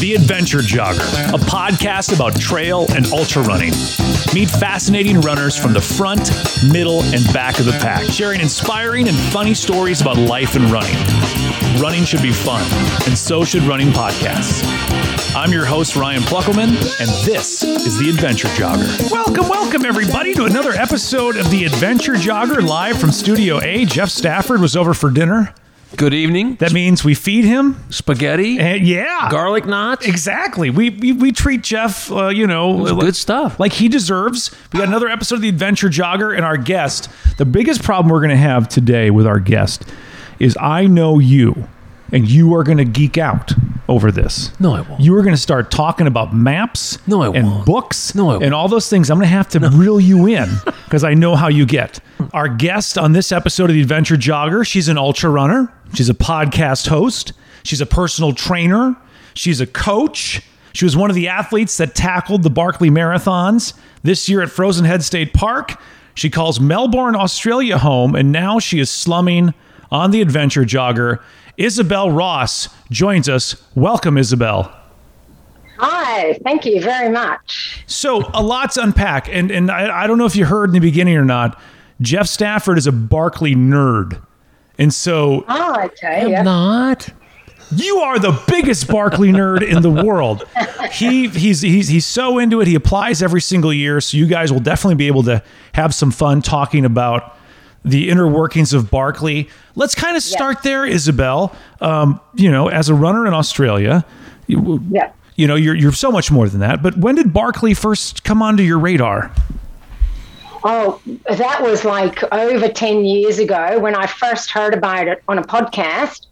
The Adventure Jogger, a podcast about trail and ultra running. Meet fascinating runners from the front, middle, and back of the pack, sharing inspiring and funny stories about life and running. Running should be fun, and so should running podcasts. I'm your host, Ryan Pluckelman, and this is The Adventure Jogger. Welcome, welcome, everybody, to another episode of The Adventure Jogger live from Studio A. Jeff Stafford was over for dinner. Good evening. That means we feed him. Spaghetti, And yeah. garlic knots. Exactly. We, we, we treat Jeff, uh, you know, It's good stuff. like he deserves. We got another episode of the Adventure Jogger and our guest. The biggest problem we're going to have today with our guest is I know you, and you are going to geek out over this. No, I won't. You are going to start talking about maps No, I and won't. books No, I won't. and all those things. I'm going to have to reel you in because I know how you get. Our guest on this episode of the Adventure Jogger, she's an ultra runner. She's a podcast host. She's a personal trainer. She's a coach. She was one of the athletes that tackled the Barkley Marathons this year at Frozen Head State Park. She calls Melbourne, Australia home, and now she is slumming on the Adventure Jogger. Isobel Ross joins us. Welcome, Isobel. Hi, thank you very much. So a lot to unpack, and and I, I don't know if you heard in the beginning or not. Jeff Stafford is a Barkley nerd, and so Oh, okay. Yeah. Not. you are the biggest Barkley nerd in the world. He he's he's he's so into it. He applies every single year, so you guys will definitely be able to have some fun talking about the inner workings of Barkley. Let's kind of start there, Isobel. Um, you know, as a runner in Australia, you, Yeah. you know you're you're so much more than that. But when did Barkley first come onto your radar? Oh, that was like over 10 years ago when I first heard about it on a podcast.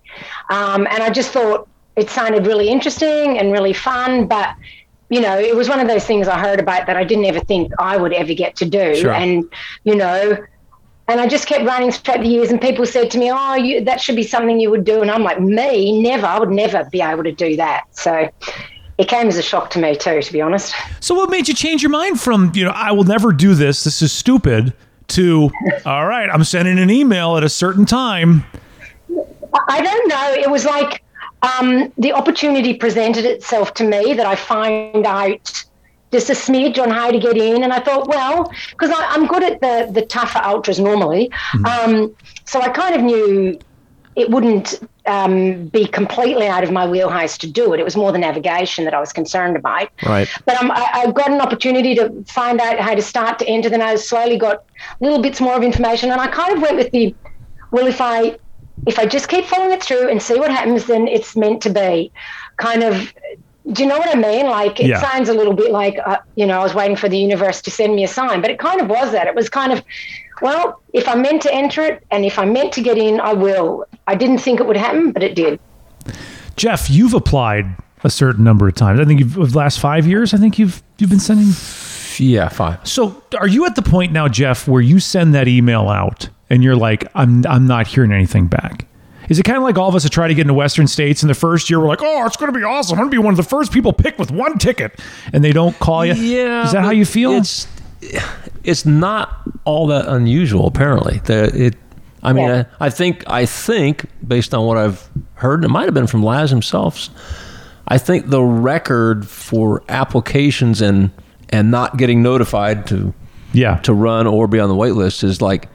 Um, and I just thought it sounded really interesting and really fun. But, you know, it was one of those things I heard about that I didn't ever think I would ever get to do. Sure. And, you know, and I just kept running throughout the years, and people said to me, "Oh, you, that should be something you would do." And I'm like, "Me, never. I would never be able to do that." So it came as a shock to me too, to be honest. So what made you change your mind from, you know, I will never do this, this is stupid, to, all right, I'm sending an email at a certain time. I don't know. It was like um, the opportunity presented itself to me that I find out just a smidge on how to get in, and I thought, well, because I'm good at the the tougher ultras normally, um, so I kind of knew it wouldn't um, be completely out of my wheelhouse to do it. It was more the navigation that I was concerned about. Right. But um, I, I got an opportunity to find out how to start to enter. Then I slowly got little bits more of information, and I kind of went with the, well, if I if I just keep following it through and see what happens, then it's meant to be. Kind of. Do you know what I mean? Like it Yeah. sounds a little bit like uh, you know I was waiting for the universe to send me a sign, but it kind of was that. It was kind of, well, if I'm meant to enter it and if I'm meant to get in, I will. I didn't think it would happen, but it did. Jeff, you've applied a certain number of times. I think you've, of the last five years, I think you've you've been sending. Yeah, five. So are you at the point now, Jeff, where you send that email out and you're like, I'm I'm not hearing anything back? Is it kind of like all of us that try to get into Western states in the first year? We're like, oh, it's going to be awesome. I'm going to be one of the first people picked with one ticket, and they don't call you. Yeah. is that how you feel? It's it's not all that unusual. Apparently, the, it. I mean. I, I think I think based on what I've heard, and it might have been from Laz himself. I think the record for applications and and not getting notified to yeah. to run or be on the wait list is like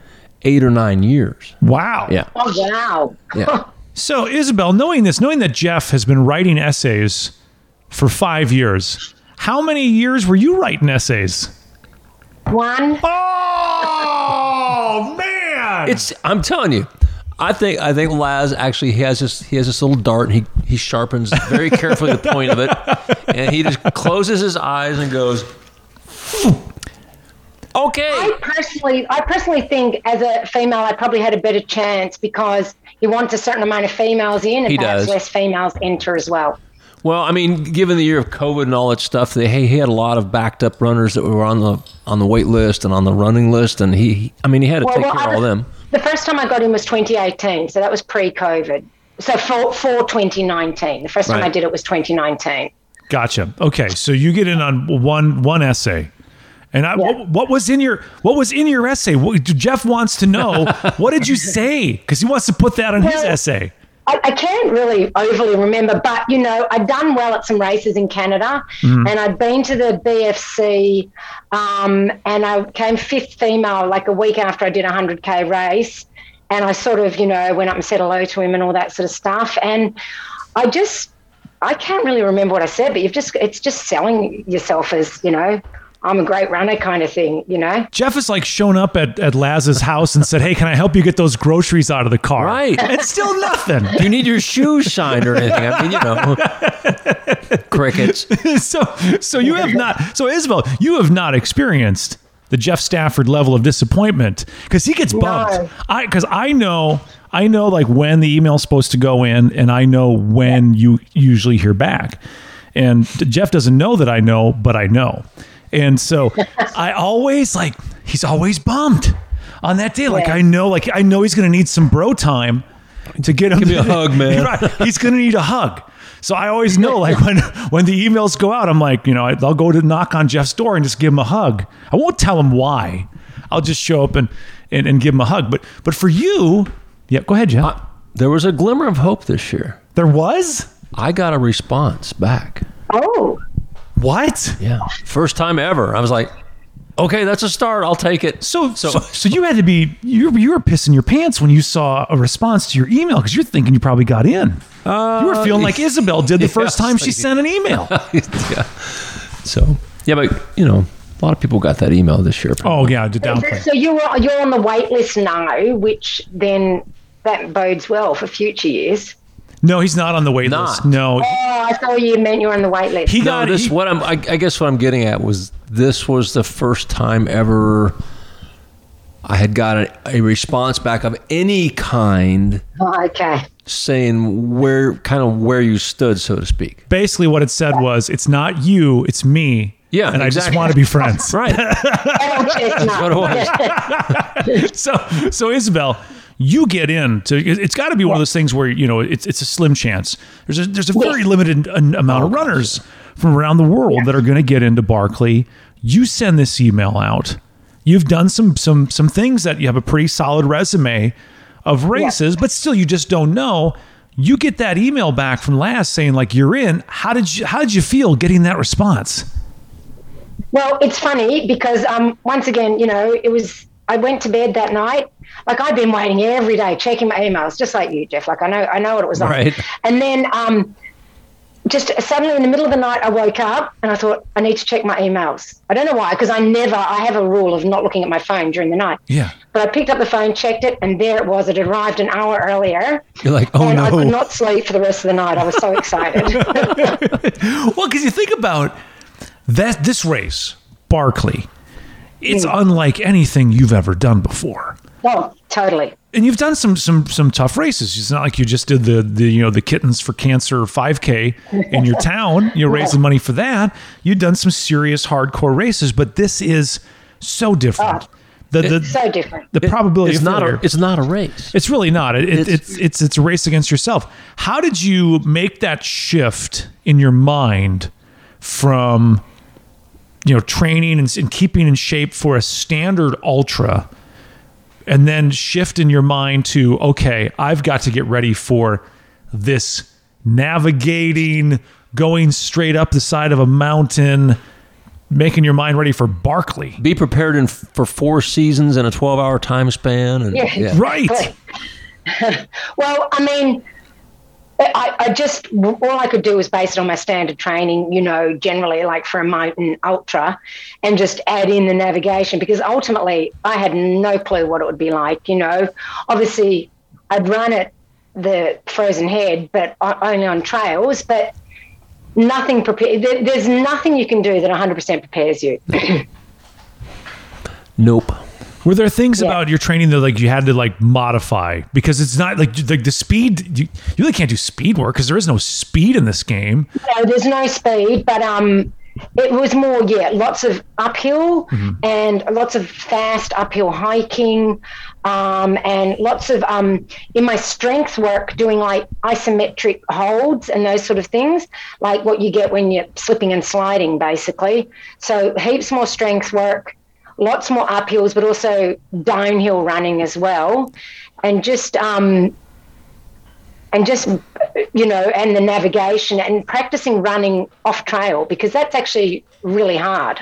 eight or nine years. wow. Yeah. Oh wow! Yeah. So, Isobel, knowing this, knowing that Jeff has been writing essays for five years, how many years were you writing essays? One. Oh man! It's I'm telling you. I think I think Laz actually he has this he has this little dart and he he sharpens very carefully the point of it and he just closes his eyes and goes Okay. I personally, I personally think as a female, I probably had a better chance because he wants a certain amount of females in, and He perhaps does. less females enter as well. Well, I mean, given the year of COVID and all that stuff, they, hey, he had a lot of backed up runners that were on the on the wait list and on the running list, and he, he- I mean, he had to take well, care I of all was- them. The first time I got him was 2018, so that was pre-COVID. So for for 2019, the first time I did it was 2019. Gotcha. Okay, so you get in on one one essay, And I, Yeah. what, what was in your what was in your essay? What, Jeff wants to know. what did you say? Because he wants to put that on his essay. I, I can't really overly remember, but you know, I'd done well at some races in Canada, Mm-hmm. and I'd been to the BFC, um, and I came fifth female like a week after I did a hundred k race, and I sort of you know went up and said hello to him and all that sort of stuff, and I just I can't really remember what I said, but you've just it's just selling yourself as you know I'm a great runner kind of thing, you know. Jeff has like shown up at, at Laz's house and said, Hey, can I help you get those groceries out of the car? Right. And still nothing. Do you need your shoes shined or anything? I mean, you know, crickets. so so you have not so Isobel, you have not experienced the Jeff Stafford level of disappointment because he gets bumped. No. I because I know I know like when the email's supposed to go in and I know when you usually hear back. And Jeff doesn't know that I know, but I know. And so I always like he's always bummed on that day. Like Yeah. I know, like I know he's gonna need some bro time to get him. Give me a hug, man. Right. He's gonna need a hug. So I always know, like when when the emails go out, I'm like, you know, I'll go to knock on Jeff's door and just give him a hug. I won't tell him why. I'll just show up and and, and give him a hug. But but for you, yeah, go ahead, Jeff. Uh, There was a glimmer of hope this year. there was I got a response back. Oh, what? Yeah. First time ever. I was like, okay, that's a start. I'll take it. So, so, so you had to be you you were pissing your pants when you saw a response to your email because you're thinking you probably got in. you were feeling like uh, Isobel did the first yes. time she sent an email. yeah. So, yeah, but, you know, a lot of people got that email this year. Oh yeah, to downplay. So you're you're on the wait list now, which then that bodes well for future years. No, he's not on the wait Not. list. No, Oh, I thought you meant you're on the wait list. he No, got this he- what I'm. I, I guess what I'm getting at was this was the first time ever I had got a, a response back of any kind Oh, okay. saying where kind of where you stood, so to speak. basically what it said was, "It's not you, it's me." Yeah, and I just exactly. want to be friends. Right. Old chestnut. what it was. so so Isobel, you get into it's got to be one of those things where you know it's it's a slim chance. There's a there's a very limited amount of runners from around the world that are going to get into Barkley. You send this email out. You've done some some some things that you have a pretty solid resume of races, but still you just don't know. You get that email back from Laz saying like you're in. How did you how did you feel getting that response? Well, it's funny because um, once again, you know, it was. I went to bed that night. Like I'd been waiting every day, checking my emails, just like you, Jeff. Like I know, I know what it was Right. like. And then, um, just suddenly in the middle of the night, I woke up and I thought I need to check my emails. I don't know why, because I never. I have a rule of not looking at my phone during the night. Yeah. But I picked up the phone, checked it, and there it was. It arrived an hour earlier. You're like, oh and I could not sleep for the rest of the night. I was so excited. Well, because you think about that, this race, Barkley, it's Hmm. unlike anything you've ever done before. oh, totally. And you've done some some some tough races. It's not like you just did the the you know the kittens for cancer 5K in your town. You're raising money for that. You've done some serious hardcore races, but this is so different. The the So different. the probability It's not failure. a. It's not a race. It's really not. It, it, It's- it's it's it's a race against yourself. How did you make that shift in your mind from you know training and, and keeping in shape for a standard ultra, and then shift in your mind to okay, I've got to get ready for this navigating, going straight up the side of a mountain, making your mind ready for Barkley. Be prepared in for four seasons in a 12 hour time span. And, Yeah. yeah. Right. Well, I mean, I, I just all I could do was base it on my standard training, you know, generally like for a mountain ultra, and just add in the navigation because ultimately I had no clue what it would be like. You know, obviously I'd run at the Frozen Head, but only on trails, but nothing prepared. There, there's nothing you can do that 100% prepares you. Nope. Were there things Yeah. about your training that like you had to like modify because it's not like like the speed you, you really can't do speed work because there is no speed in this game. No, there's no speed, but um, it was more, yeah, lots of uphill Mm-hmm. and lots of fast uphill hiking, um, and lots of um, in my strength work doing like isometric holds and those sort of things, like what you get when you're slipping and sliding, basically. So heaps more strength work, lots more uphills, but also downhill running as well, and just um, and just you know and the navigation and practicing running off trail because that's actually really hard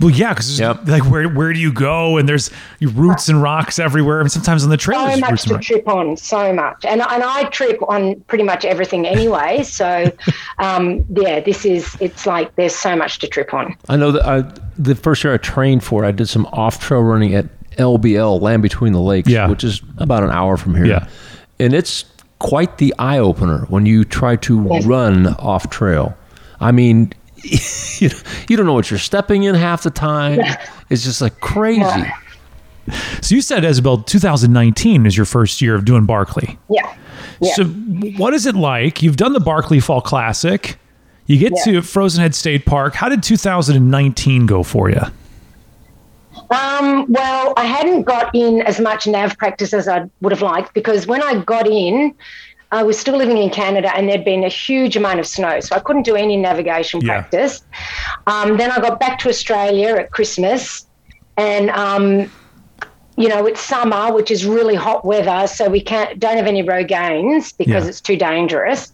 Well, yeah, because Yep. like where where do you go? And there's roots and rocks everywhere, and sometimes on the trail so much roots to trip on so much and, and i trip on pretty much everything anyway so um, yeah this is it's like there's so much to trip on I know that I, the first year I trained for, I did some off trail running at LBL, Land Between the Lakes, Yeah. which is about an hour from here. Yeah. And it's quite the eye opener when you try to run off trail. I mean, you, you don't know what you're stepping in half the time. It's just like crazy. Yeah. So you said Isobel, 2019 is your first year of doing Barkley. yeah yeah So what is it like? You've done the Barkley Fall Classic. You get Yeah. to Frozen Head State Park. How did 2019 go for you? Um, well, I hadn't got in as much nav practice as I would have liked because when I got in, I was still living in Canada and there'd been a huge amount of snow, so I couldn't do any navigation Yeah. practice. Um, then I got back to Australia at Christmas, and um, you know it's summer, which is really hot weather, so we can't don't have any row Rogaines because Yeah. it's too dangerous.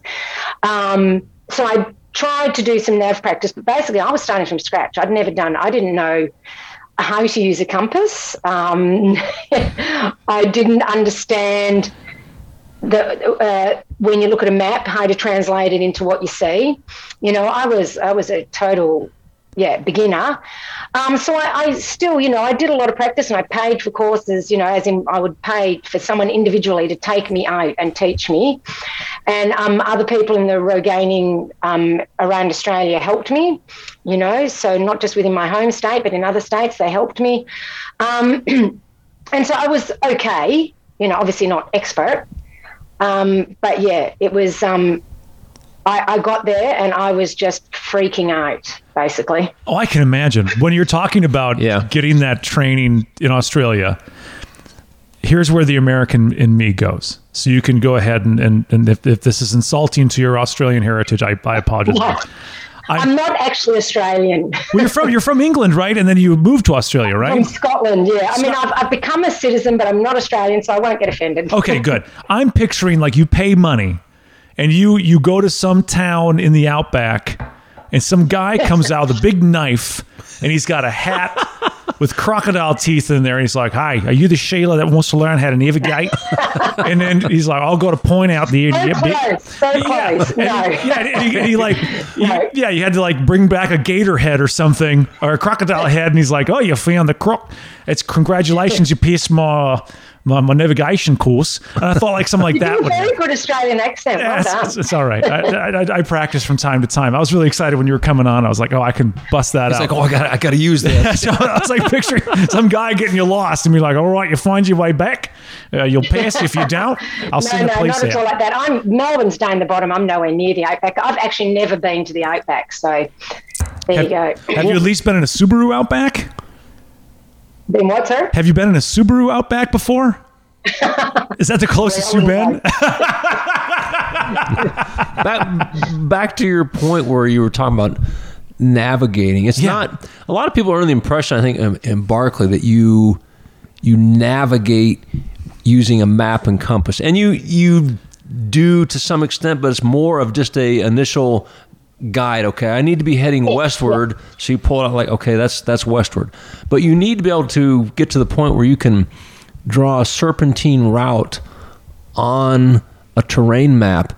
Um, so I tried to do some nav practice, but basically I was starting from scratch. I'd never done. I didn't know how to use a compass. Um, I didn't understand the uh, when you look at a map how to translate it into what you see. You know, I was I was a total yeah beginner. Um, so I, I still, you know, I did a lot of practice and I paid for courses. You know, as in I would pay for someone individually to take me out and teach me, and um, other people in the Rogaining um, around Australia helped me. You know, so not just within my home state, but in other states they helped me. Um, and so I was okay. You know, obviously not expert, um, but yeah, it was. Um, I, I got there and I was just freaking out, basically. Oh, I can imagine. When you're talking about Yeah. getting that training in Australia, here's where the American in me goes. So you can go ahead and, and, and if, if this is insulting to your Australian heritage, I, I apologize. Yeah. I'm not actually Australian. Well, you're from you're from England, right? And then you moved to Australia, right? From? Scotland, yeah. I mean, I've, I've become a citizen, but I'm not Australian, so I won't get offended. Okay, good. I'm picturing like you pay money and you you go to some town in the outback and some guy comes out with a big knife and he's got a hat with crocodile teeth in there and he's like, "Hi, are you the Sheila that wants to learn how to navigate?" and then he's like, "I'll go to point out the So idiot." close, so Yeah, close. and, yeah, and he, and he like, he- yeah, you had to like bring back a gator head or something or a crocodile head, and he's like, "Oh, you found the croc. It's congratulations, you passed my my, my navigation course." And I thought like something like You that do a would. very good Australian accent. Yeah, Well it's, it's, it's all right. I, I, I practice from time to time. I was really excited when you were coming on. I was like, oh, I can bust that It's out. like, oh, I got I got to use this. so I was like picturing some guy getting you lost and be like, all right, you find your way back. Uh, you'll pass. If you don't, I'll No, send the no, police not at all like that. I'm Melbourne's down the bottom. I'm nowhere near the outback. I've actually never been to the outback, so there you go. Have you at least been in a Subaru Outback? Been what, sir? Have you been in a Subaru Outback before? Is that the closest you've been? that, back to your point where you were talking about navigating. It's Yeah. not a lot of people are under the impression I think in, in Barkley that you you navigate using a map and compass, and you you do to some extent, but it's more of just a initial guide. Okay, I need to be heading westward, so you pull it out like okay, that's that's westward, but you need to be able to get to the point where you can draw a serpentine route on a terrain map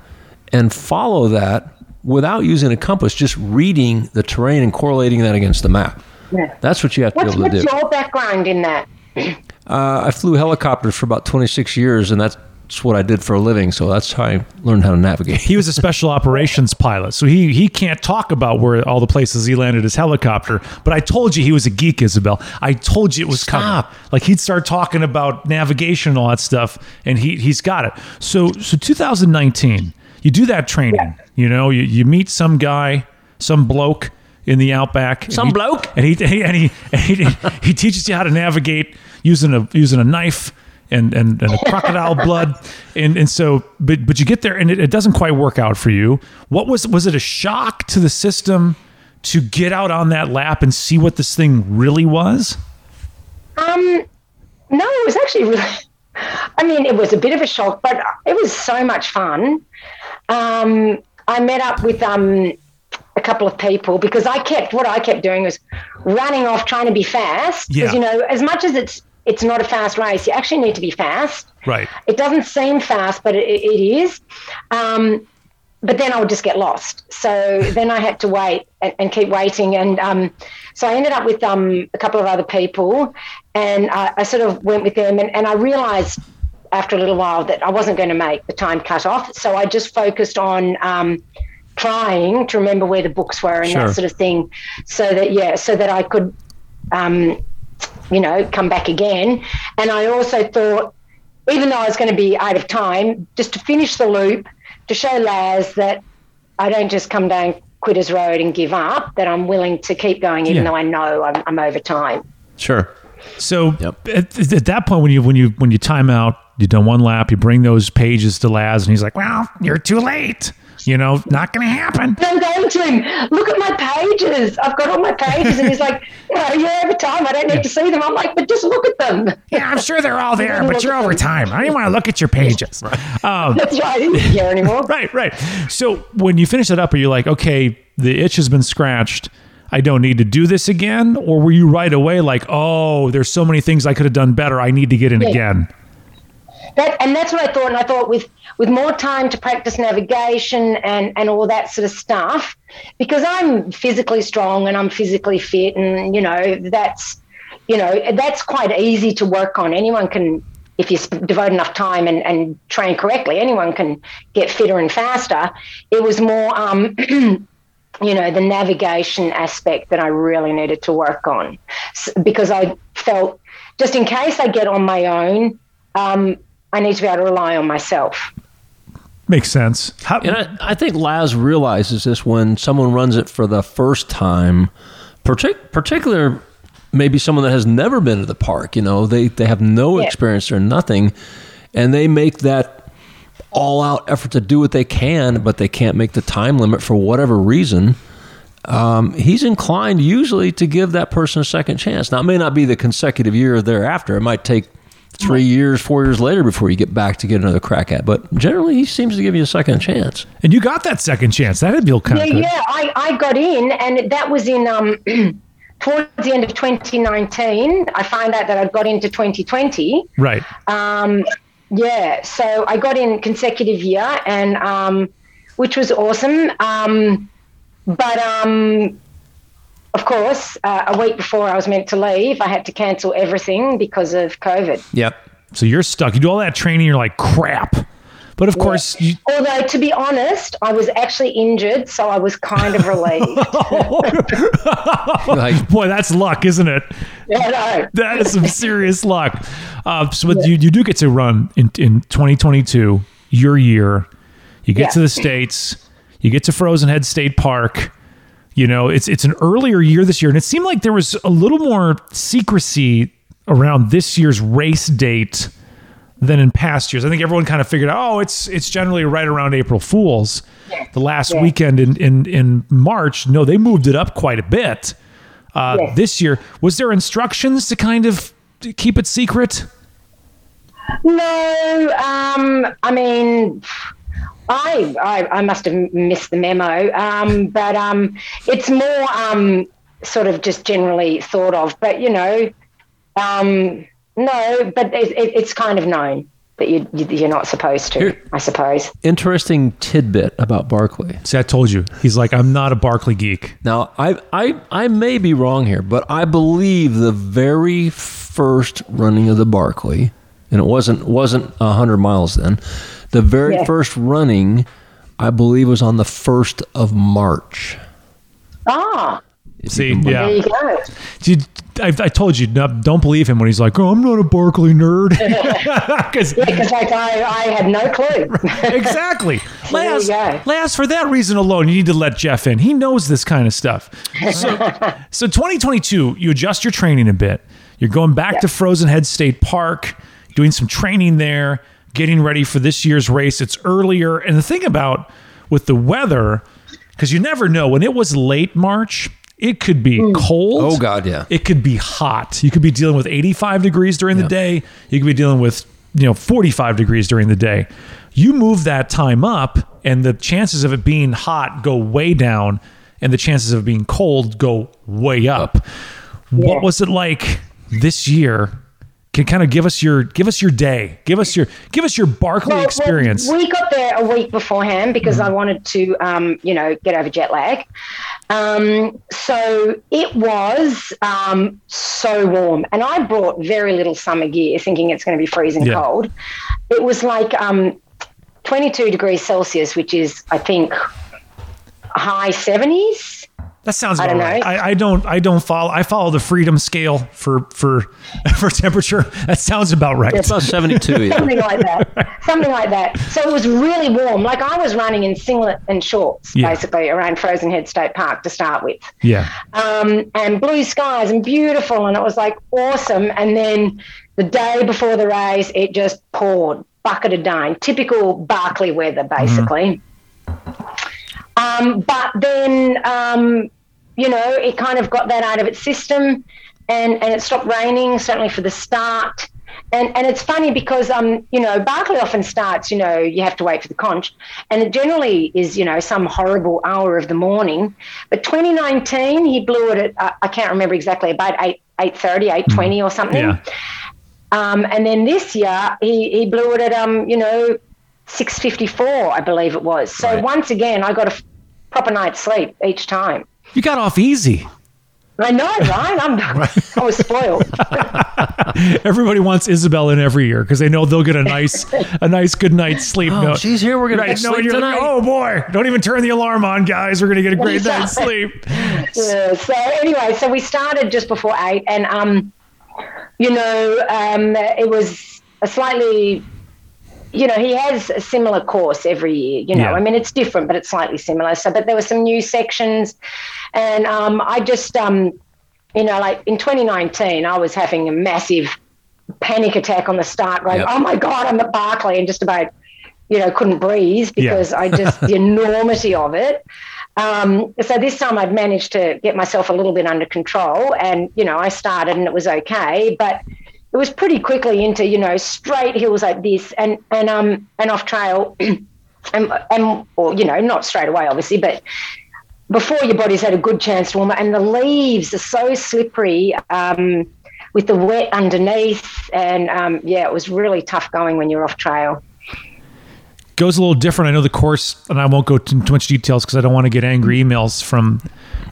and follow that without using a compass, just reading the terrain and correlating that against the map. Yeah. That's what you have to What's, be able to what's do. your background in that? Uh, I flew helicopters for about 26 years, and that's what I did for a living. So that's how I learned how to navigate. He was a special operations pilot, so he he can't talk about where all the places he landed his helicopter. But I told you he was a geek, Isobel. I told you it was Stop. coming. Like he'd start talking about navigation and all that stuff, and he he's got it. So so 2019, you do that training. You know, you, you meet some guy, some bloke in the outback. And Some he- bloke. and he and he and he, he teaches you how to navigate using a using a knife and and, and a crocodile blood and and so but but you get there and it, it doesn't quite work out for you. What was was it a shock to the system to get out on that lap and see what this thing really was? Um, no, it was actually really. I mean, it was a bit of a shock, but it was so much fun. Um, I met up with um, a couple of people because I kept what I kept doing was running off, trying to be fast. Yeah. You know, as much as it's it's not a fast race, you actually need to be fast. Right. It doesn't seem fast, but it, it is. Um, but then I would just get lost. So then I had to wait and, and keep waiting. And um, so I ended up with um, a couple of other people, and I, I sort of went with them. And, and I realized after a little while that I wasn't going to make the time cut off. So I just focused on um, trying to remember where the books were and Sure. that sort of thing. So that, yeah, so that I could, um, you know, come back again. And I also thought, even though I was going to be out of time, just to finish the loop, to show Laz that I don't just come down Quitters Road and give up, that I'm willing to keep going, even Yeah. though I know I'm, I'm over time. Sure. So Yep. at, at that point, when you when you when you time out, you've done one lap, you bring those pages to Laz, and he's like, "Well, you're too late. You know, not going to happen." I'm going to him, look at my pages. I've got all my pages. And he's like, no, you're over time. I don't need to see them. I'm like, but just look at them. Yeah, I'm sure they're all there, but you're over time. I don't want to look at your pages. Um, That's right. I didn't care anymore. right, right. So when you finish that up, are you like, okay, the itch has been scratched. I don't need to do this again? Or were you right away like, oh, there's so many things I could have done better. I need to get in again? That, and that's what I thought. And I thought with with more time to practice navigation and and all that sort of stuff, because I'm physically strong and I'm physically fit, and you know that's you know that's quite easy to work on. Anyone can. If you devote enough time and, and train correctly, anyone can get fitter and faster. It was more, um, you know, the navigation aspect that I really needed to work on because I felt just in case I get on my own, um, I need to be able to rely on myself. Makes sense. How, And I, I think Laz realizes this when someone runs it for the first time, partic- particular maybe someone that has never been to the park. You know, they they have no Yeah. experience or nothing, and they make that all out effort to do what they can, but they can't make the time limit for whatever reason. Um, he's inclined usually to give that person a second chance. Now, it may not be the consecutive year thereafter. It might take three years, four years later before you get back to get another crack at. But generally, he seems to give you a second chance. and you got that second chance. That'd feel kind Yeah, of good. yeah. I, I got in, and that was in um, towards the end of 2019. I found out that I'd got into 2020. Right. Um, yeah, so I got in consecutive year, and um, which was awesome. Um, but um, of course, uh, a week before I was meant to leave, I had to cancel everything because of COVID. Yep. So you're stuck. You do all that training, you're like, crap. But of course, you, Although, to be honest, I was actually injured, so I was kind of relieved. Like, boy, that's luck, isn't it? yeah, no. That is some serious luck. Uh, so but you, you do get to run in, in 2022, your year. You get Yeah. to the States, you get to Frozen Head State Park. You know, it's it's an earlier year this year, and it seemed like there was a little more secrecy around this year's race date than in past years. I think everyone kind of figured out, oh, it's it's generally right around April Fools. The last Yeah. weekend in, in in March, no, they moved it up quite a bit. Uh, Yeah. This year, was there instructions to kind of keep it secret? No, um, I mean, I, I I must have missed the memo, um, but um, it's more um, sort of just generally thought of. But you know, um, no, but it, it, it's kind of known that you, you you're not supposed to. Here- I suppose. interesting tidbit about Barkley. See, I told you. He's like, I'm not a Barkley geek. Now, I, I, I may be wrong here, but I believe the very first running of the Barkley, and it wasn't wasn't hundred miles then. The very Yeah. first running, I believe, was on the first of March. Ah, if See, you yeah. There you go. Dude, I, I told you, no, don't believe him when he's like, "Oh, I'm not a Barkley nerd." Because Because like I, I had no clue. exactly, There last, last for that reason alone, you need to let Jeff in. He knows this kind of stuff. So, so 2022, you adjust your training a bit. You're going back to Frozen Head State Park, doing some training there, getting ready for this year's race. It's earlier, and the thing about with the weather, because you never know when it was late March. It could be mm. cold. Oh, God, yeah. It could be hot. You could be dealing with 85 degrees during the day. You could be dealing with, you know, 45 degrees during the day. You move that time up and the chances of it being hot go way down and the chances of it being cold go way up. What was it like this year? Can kind of give us your give us your day. Give us your give us your Barkley Well, well, experience. we got there a week beforehand because I wanted to, um, you know, get over jet lag. Um, so it was um, so warm, and I brought very little summer gear, thinking it's going to be freezing Yeah. cold. It was like um, 22 degrees Celsius, which is, I think, high 70s. That sounds I about don't right. I, I don't. I don't follow. I follow the freedom scale for for for temperature. That sounds about right. It's about 72. Yeah. something like that. Something like that. So it was really warm. Like I was running in singlet and shorts, Yeah. basically, around Frozen Head State Park to start with. Yeah. Um, and blue skies and beautiful. And it was like awesome. And then the day before the race, it just poured, bucket of dime. Typical Barkley weather, basically. Um, but then, um, you know, it kind of got that out of its system and, and it stopped raining, certainly for the start. And, and it's funny because, um, you know, Barkley often starts, you know, you have to wait for the conch. And it generally is, you know, some horrible hour of the morning. But 2019, he blew it at, uh, I can't remember exactly, about 8, 8.30, 8.20 or something. Yeah. Um, and then this year, he, he blew it at, um, you know, 6.54, I believe it was. So Right. once again, I got a f- proper night's sleep each time. You got off easy. I know, right? I'm, I was spoiled. Everybody wants Isobel in every year because they know they'll get a nice, a nice good night's sleep. Oh, No- she's here. We're going Right, to no, sleep you're like, tonight. oh boy, don't even turn the alarm on, guys. We're gonna get a great night's sleep. Yeah, so anyway, so we started just before eight, and um, you know, um, it was a slightly, you know, he has a similar course every year. You know, Yeah. I mean, it's different, but it's slightly similar. So, but there were some new sections, and um, I just, um, you know, like in 2019, I was having a massive panic attack on the start, going, Yep. "Oh my God, I'm at Barkley," and just about, you know, couldn't breathe Yeah. because I just the enormity of it. Um, so this time I'd managed to get myself a little bit under control, and you know I started and it was okay, but it was pretty quickly into you know straight hills like this and and um and off trail, and and or you know not straight away obviously, but before your body's had a good chance to warm up, and the leaves are so slippery. Um, with the wet underneath, and um, yeah, it was really tough going when you're off trail. Goes a little different. I know the course, and I won't go into too much details because I don't want to get angry emails from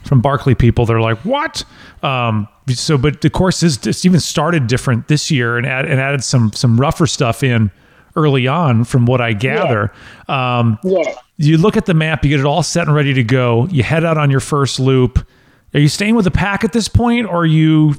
from Barkley people. They're like, "What?" Um, so, but the course is it's even started different this year and, add, and added some some rougher stuff in early on, from what I gather. Um, Yeah. you look at the map, you get it all set and ready to go. You head out on your first loop. Are you staying with the pack at this point, or are you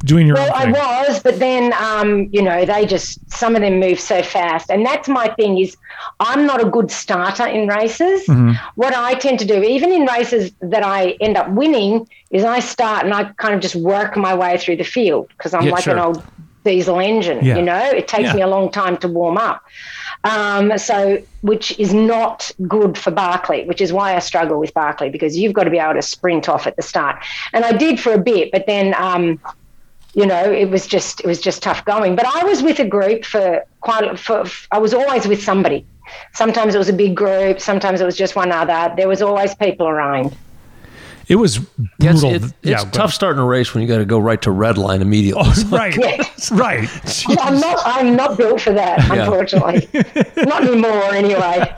doing your Well, own I was, but then um, you know they just some of them move so fast, and that's my thing. Is I'm not a good starter in races. Mm-hmm. What I tend to do, even in races that I end up winning, is I start and I kind of just work my way through the field because I'm Yeah, like sure. an old diesel engine. Yeah. You know, it takes Yeah. me a long time to warm up. Um, so, which is not good for Barkley, which is why I struggle with Barkley because you've got to be able to sprint off at the start. And I did for a bit, but then, um, you know, it was just it was just tough going. But I was with a group for quite for. I was always with somebody. Sometimes it was a big group. Sometimes it was just one other. There was always people around. It was Yeah, it's, brutal. it's, Yeah, it's tough starting a race when you got to go right to red line immediately. right, right. I'm not. I'm not built for that, unfortunately. not anymore, anyway.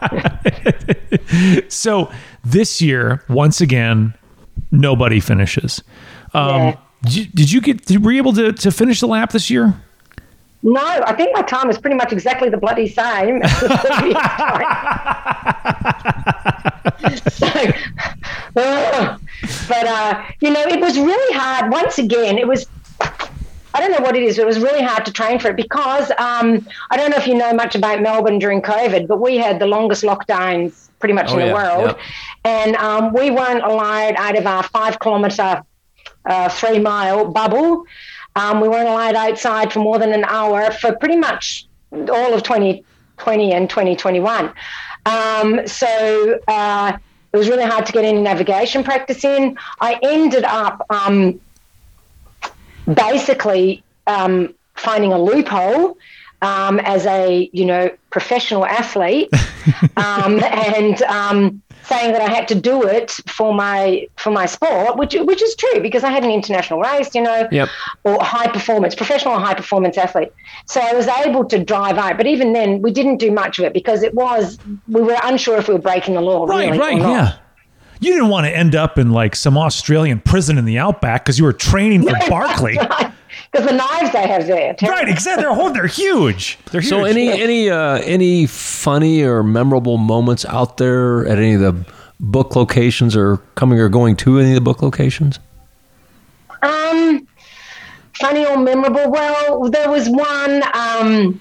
So this year, once again, nobody finishes. Um, Yeah. Did, you, did you get? Did, were you able to, to finish the lap this year? No, I think my time is pretty much exactly the bloody same. so, Ugh. but uh, you know, it was really hard. Once again, it was. I don't know what it is. But it was really hard to train for it because um, I don't know if you know much about Melbourne during COVID, but we had the longest lockdowns pretty much Oh, in the yeah, world, yep. and um, we weren't allowed out of our five kilometre, uh, three mile bubble. Um, we weren't allowed outside for more than an hour for pretty much all of 2020 and 2021. Um, so uh, it was really hard to get any navigation practice in. I ended up um, basically um, finding a loophole um, as a you know professional athlete um, and um, saying that I had to do it for my for my sport, which which is true because I had an international race, you know, Yep. or high performance, professional high performance athlete. So I was able to drive out, but even then we didn't do much of it because it was we were unsure if we were breaking the law. Right, really, right, or not. yeah. You didn't want to end up in like some Australian prison in the outback because you were training for Barkley. Because the knives they have there. right, exactly. They're, oh, they're huge. They're huge. So any any uh, any funny or memorable moments out there at any of the book locations or coming or going to any of the book locations? Um, funny or memorable? Well, there was one um,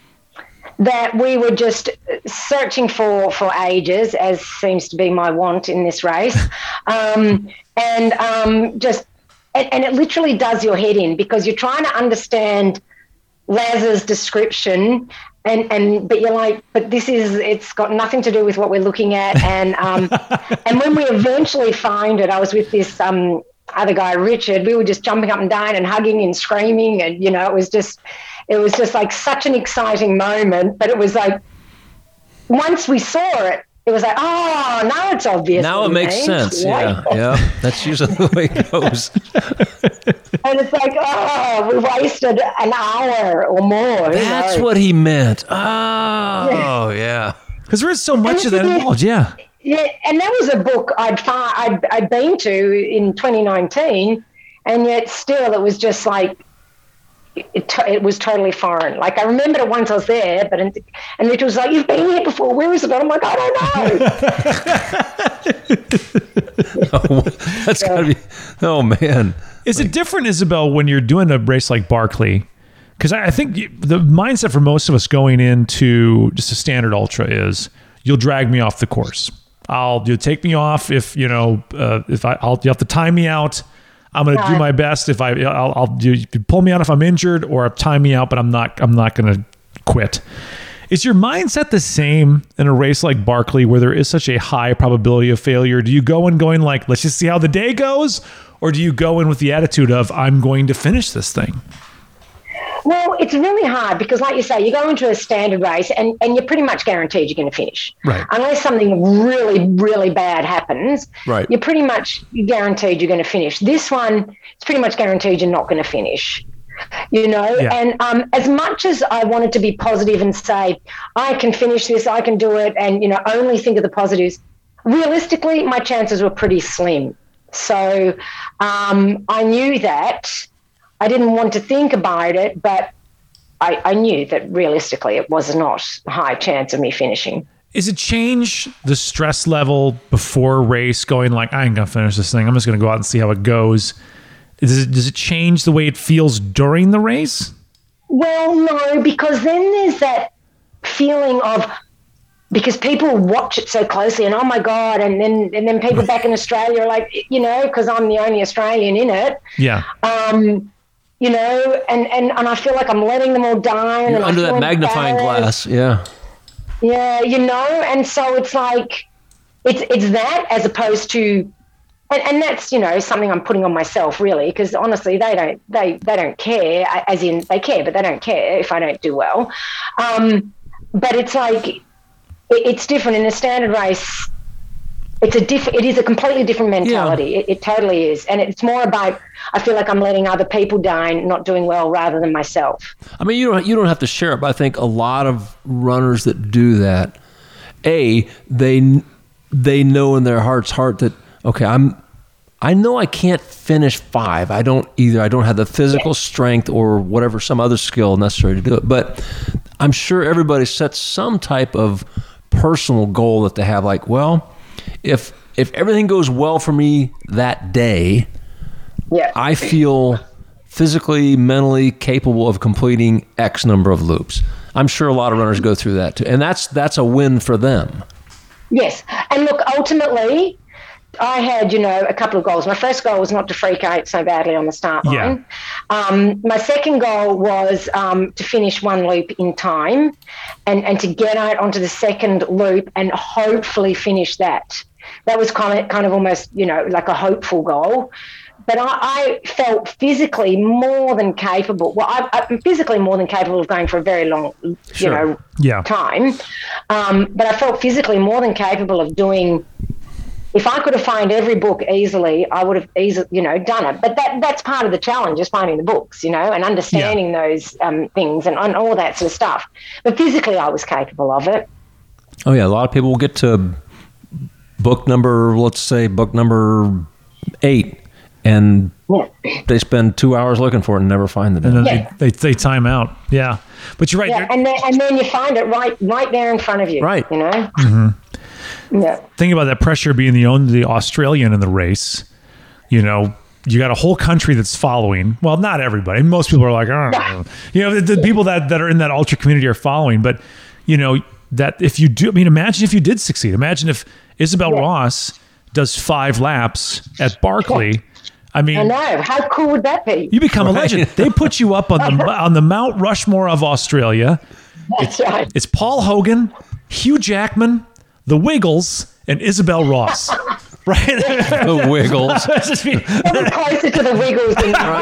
that we were just searching for for ages, as seems to be my want in this race, um, and um, just and, and it literally does your head in because you're trying to understand Laz's description. And, and but you're like, but this is it's got nothing to do with what we're looking at. And um, and when we eventually find it, I was with this um, other guy, Richard. We were just jumping up and down and hugging and screaming, and you know, it was just it was just like such an exciting moment. But it was like once we saw it, it was like, oh, now it's obvious. Now it makes sense. right? Yeah, yeah. That's usually the way it goes. And it's like, oh, we wasted an hour or more. That's what he meant. Oh, yeah. Because there is so much of that involved. Yeah. Yeah, and that was a book I'd, I'd I'd been to in 2019, and yet still it was just like it, it was totally foreign. Like I remembered it once I was there, but and, and it was like you've been here before. Where is it? And I'm like I don't know. That's got to be. Oh, man. Is it different, Isobel, when you're doing a race like Barkley? Because I I think the mindset for most of us going into just a standard ultra is you'll drag me off the course. I'll you take me off if you know uh, if I I'll you have to time me out. I'm going to do my best. If I I'll, I'll do you pull me out if I'm injured or time me out, but I'm not I'm not going to quit. Is your mindset the same in a race like Barkley where there is such a high probability of failure? Do you go in going like, let's just see how the day goes? Or do you go in with the attitude of, I'm going to finish this thing? Well, it's really hard because, like you say, you go into a standard race and, and you're pretty much guaranteed you're going to finish. Right. Unless something really, really bad happens, Right. you're pretty much guaranteed you're going to finish. This one, it's pretty much guaranteed you're not going to finish. You know, Yeah. and um, as much as I wanted to be positive and say, I can finish this, I can do it, and, you know, only think of the positives, realistically, my chances were pretty slim. So um, I knew that. I didn't want to think about it, but I, I knew that realistically it was not a high chance of me finishing. Is it change the stress level before race going like, I ain't going to finish this thing. I'm just going to go out and see how it goes. Does it, does it change the way it feels during the race? Well, no, because then there's that feeling of because people watch it so closely and oh my god, and then and then people back in Australia are like, you know, because I'm the only Australian in it, Yeah. um, you know, and, and and I feel like I'm letting them all down. You're and under that magnifying glass. Yeah. Yeah, you know, and so it's like it's it's that as opposed to and, and that's you know something I'm putting on myself really because honestly they don't they they don't care as in they care but they don't care if I don't do well, um, but it's like it, it's different in a standard race. It's a different. It is a completely different mentality. It, it totally is, and it's more about. I feel like I'm letting other people down, not doing well, rather than myself. I mean, you don't you don't have to share it, but I think a lot of runners that do that, a they they know in their heart's heart that okay, I'm I know I can't finish five. I don't either. I don't have the physical strength or whatever some other skill necessary to do it. But I'm sure everybody sets some type of personal goal that they have. Like, well, if if everything goes well for me that day, Yeah. I feel physically, mentally capable of completing X number of loops. I'm sure a lot of runners go through that too, and that's that's a win for them. Yes. And look, ultimately, I had, you know, a couple of goals. My first goal was not to freak out so badly on the start Yeah. line. Um, my second goal was um, to finish one loop in time and, and to get out onto the second loop and hopefully finish that. That was kind of, kind of almost, you know, like a hopeful goal. But I, I felt physically more than capable. Well, I, I'm physically more than capable of going for a very long, you know, Yeah. time. Um, but I felt physically more than capable of doing. If I could have found every book easily, I would have easily, you know, done it. But that that's part of the challenge is finding the books, you know, and understanding those um, things and, and all that sort of stuff. But physically, I was capable of it. Oh yeah, a lot of people will get to book number, let's say book number eight, and Yeah. they spend two hours looking for it and never find it. And then Yeah. they, they, they time out. Yeah. But you're right. Yeah, and then and then you find it right right there in front of you. Right. You know. Mm-hmm. Yeah. think about that pressure being the only Australian in the race. You know, you got a whole country that's following. Well, not everybody. Most people are like, I don't know. You know, the, the people that, that are in that ultra community are following. But, you know, that if you do, I mean, imagine if you did succeed. Imagine if Isobel Ross does five laps at Barkley. I mean, I know. How cool would that be? you become a legend. They put you up on the on the Mount Rushmore of Australia. That's right. It's Paul Hogan, Hugh Jackman, The Wiggles, and Isobel Ross. right? The Wiggles. That's just me. Closer to the Wiggles than you know,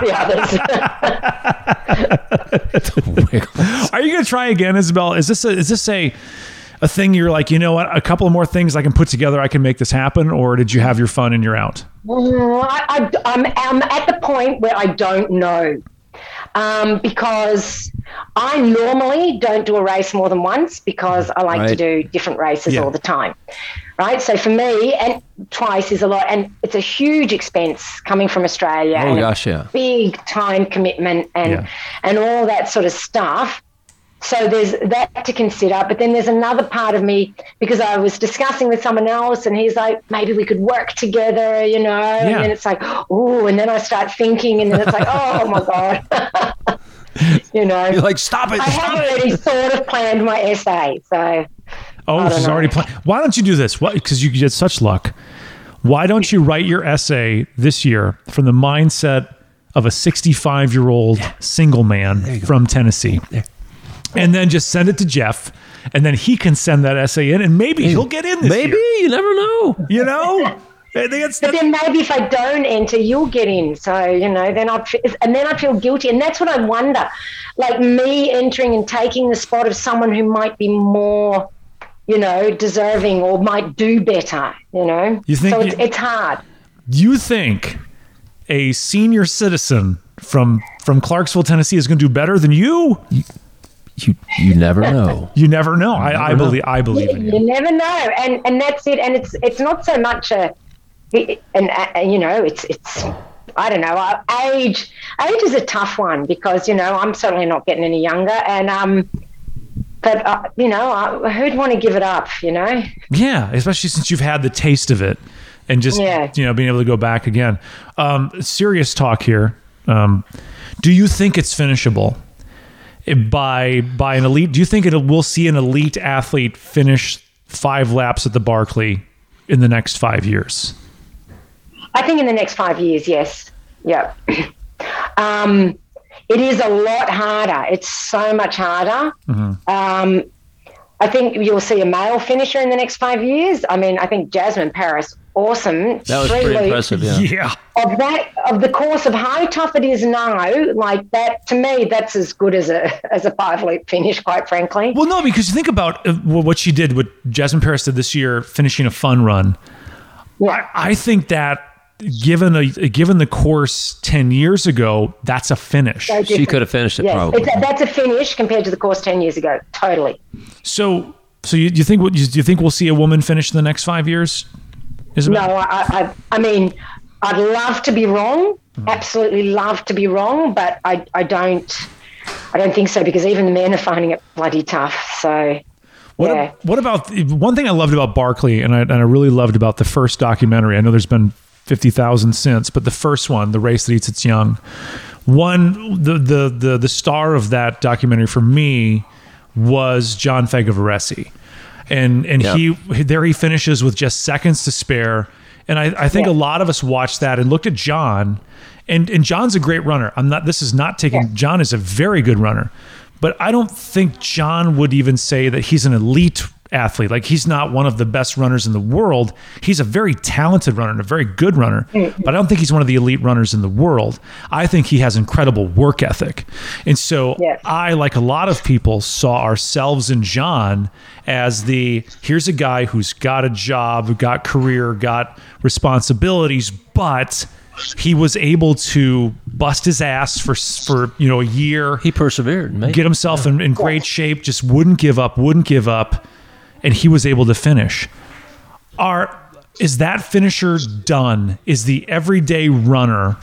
the others. Wiggles. Are you going to try again, Isobel? Is this a, is this a a thing you're like, you know what? A couple of more things I can put together, I can make this happen, or did you have your fun and you're out? Mm, I, I, I'm, I'm at the point where I don't know. Um, because I normally don't do a race more than once because I like to do different races Yeah. all the time. Right. So for me, and twice is a lot. And it's a huge expense coming from Australia. Oh gosh, yeah. big time commitment and Yeah. and all that sort of stuff. So there's that to consider, but then there's another part of me because I was discussing with someone else, and he's like, maybe we could work together, you know. Yeah. And then it's like, oh, and then I start thinking, and then it's like, oh my god, you know. You're like, stop it. I Stop have it. already sort of planned my essay, so Oh, I don't she's know. already planned. Why don't you do this? What? Because you get such luck. Why don't you write your essay this year from the mindset of a 65 year old single man from Tennessee? And then just send it to Jeff, and then he can send that essay in, and maybe he'll get in this Maybe year. you never know. You know, I think But then maybe if I don't enter, you'll get in. So you know, then I and then I feel guilty, and that's what I wonder. Like me entering and taking the spot of someone who might be more, you know, deserving or might do better. You know, You think so? It's, you- it's hard. you think a senior citizen from from Clarksville, Tennessee, is going to do better than you? You you never know. You never know. I, I never know. believe. I believe in You you. never know, and and that's it. And it's it's not so much a, it- and uh, you know, it's it's. I don't know. uh, Age, age is a tough one because you know I'm certainly not getting any younger, and um, but uh, you know, I, who'd want to give it up? You know, Yeah, especially since you've had the taste of it and just Yeah. you know being able to go back again. Um, serious talk here. Um, do you think it's finishable by by an elite? Do you think it we'll see an elite athlete finish five laps at the Barkley in the next five years? I think in the next five years, yes, yeah. um, it is a lot harder. It's so much harder. Um, I think you'll see a male finisher in the next five years. I mean, I think Jasmin Paris, awesome. That was Three pretty loops. impressive. Yeah. Yeah. Of that, of the course of how tough it is now, like that to me, that's as good as a as a five loop finish, quite frankly. Well, no, because you think about uh, what she did, what Jasmin Paris did this year, finishing a fun run. Yeah. I think that given a given the course ten years ago, that's a finish. So She could have finished it Yes, probably. a, that's a finish compared to the course ten years ago. Totally. So, so you, you think what you, do you think we'll see a woman finish in the next five years? Isobel? No, I, I, I mean, I'd love to be wrong. Mm-hmm. Absolutely love to be wrong, but I, I don't, I don't think so because even the men are finding it bloody tough. So, What, Yeah. what about one thing I loved about Barkley, and I, and I really loved about the first documentary? I know there's been 50,000 since, but the first one, The Race That Eats Its Young, one, the, the, the, the star of that documentary for me was John Fegyveresi. And, and Yeah. he, there he finishes with just seconds to spare. And I, I think Yeah. a lot of us watched that and looked at John, and, and John's a great runner. I'm not, this is not taking, Yeah. John is a very good runner, but I don't think John would even say that he's an elite athlete. Like he's not one of the best runners in the world. He's a very talented runner and a very good runner, mm-hmm. but I don't think he's one of the elite runners in the world. I think he has incredible work ethic. And so Yes. I, like a lot of people, saw ourselves in John as the here's a guy who's got a job, got career, got responsibilities, but he was able to bust his ass for for you know a year He persevered, mate. get himself in, in great shape, just wouldn't give up, wouldn't give up, and he was able to finish. Are is that finisher done? Is the everyday runner